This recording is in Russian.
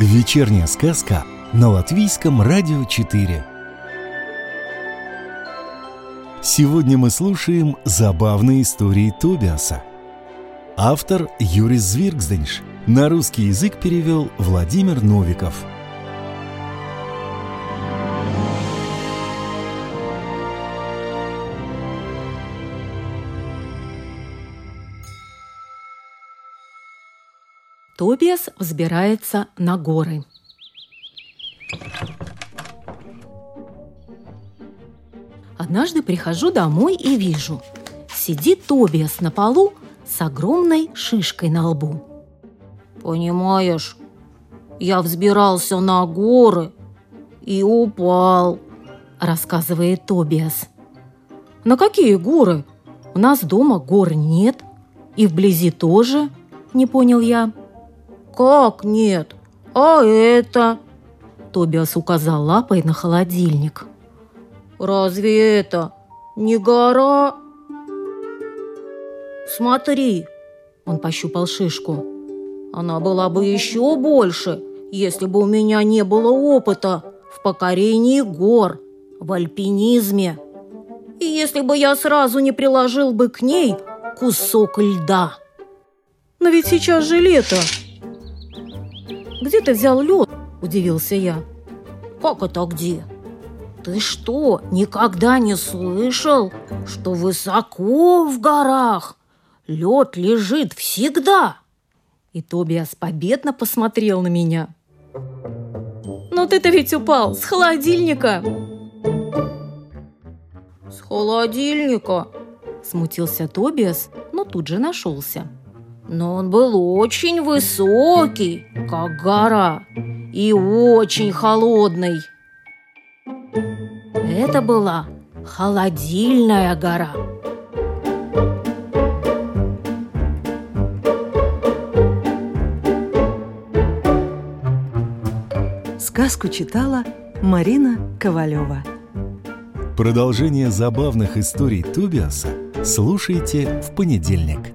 Вечерняя сказка на Латвийском радио 4. Сегодня мы слушаем забавные истории Тобиаса. Автор Юрис Звиргзденш. На русский язык перевел Владимир Новиков. Тобиас взбирается на горы. Однажды прихожу домой и вижу, сидит Тобиас на полу с огромной шишкой на лбу. Понимаешь, я взбирался на горы и упал, рассказывает Тобиас. На какие горы? У нас дома гор нет, и вблизи тоже, не понял я. Как нет? А это? Тобиас указал лапой на холодильник. Разве это не гора? Смотри, он пощупал шишку. Она была бы еще больше, если бы у меня не было опыта в покорении гор, в альпинизме. И если бы я сразу не приложил бы к ней кусок льда. Но ведь сейчас же лето. Ты взял лед? Удивился я. Как это где? Ты что, никогда не слышал, что высоко в горах лед лежит всегда? И Тобиас победно посмотрел на меня. Но ты-то ведь упал с холодильника. С холодильника? Смутился Тобиас, но тут же нашелся. Но он был очень высокий, как гора, и очень холодный. Это была холодильная гора. Сказку читала Марина Ковалева. Продолжение забавных историй Тобиаса слушайте в понедельник.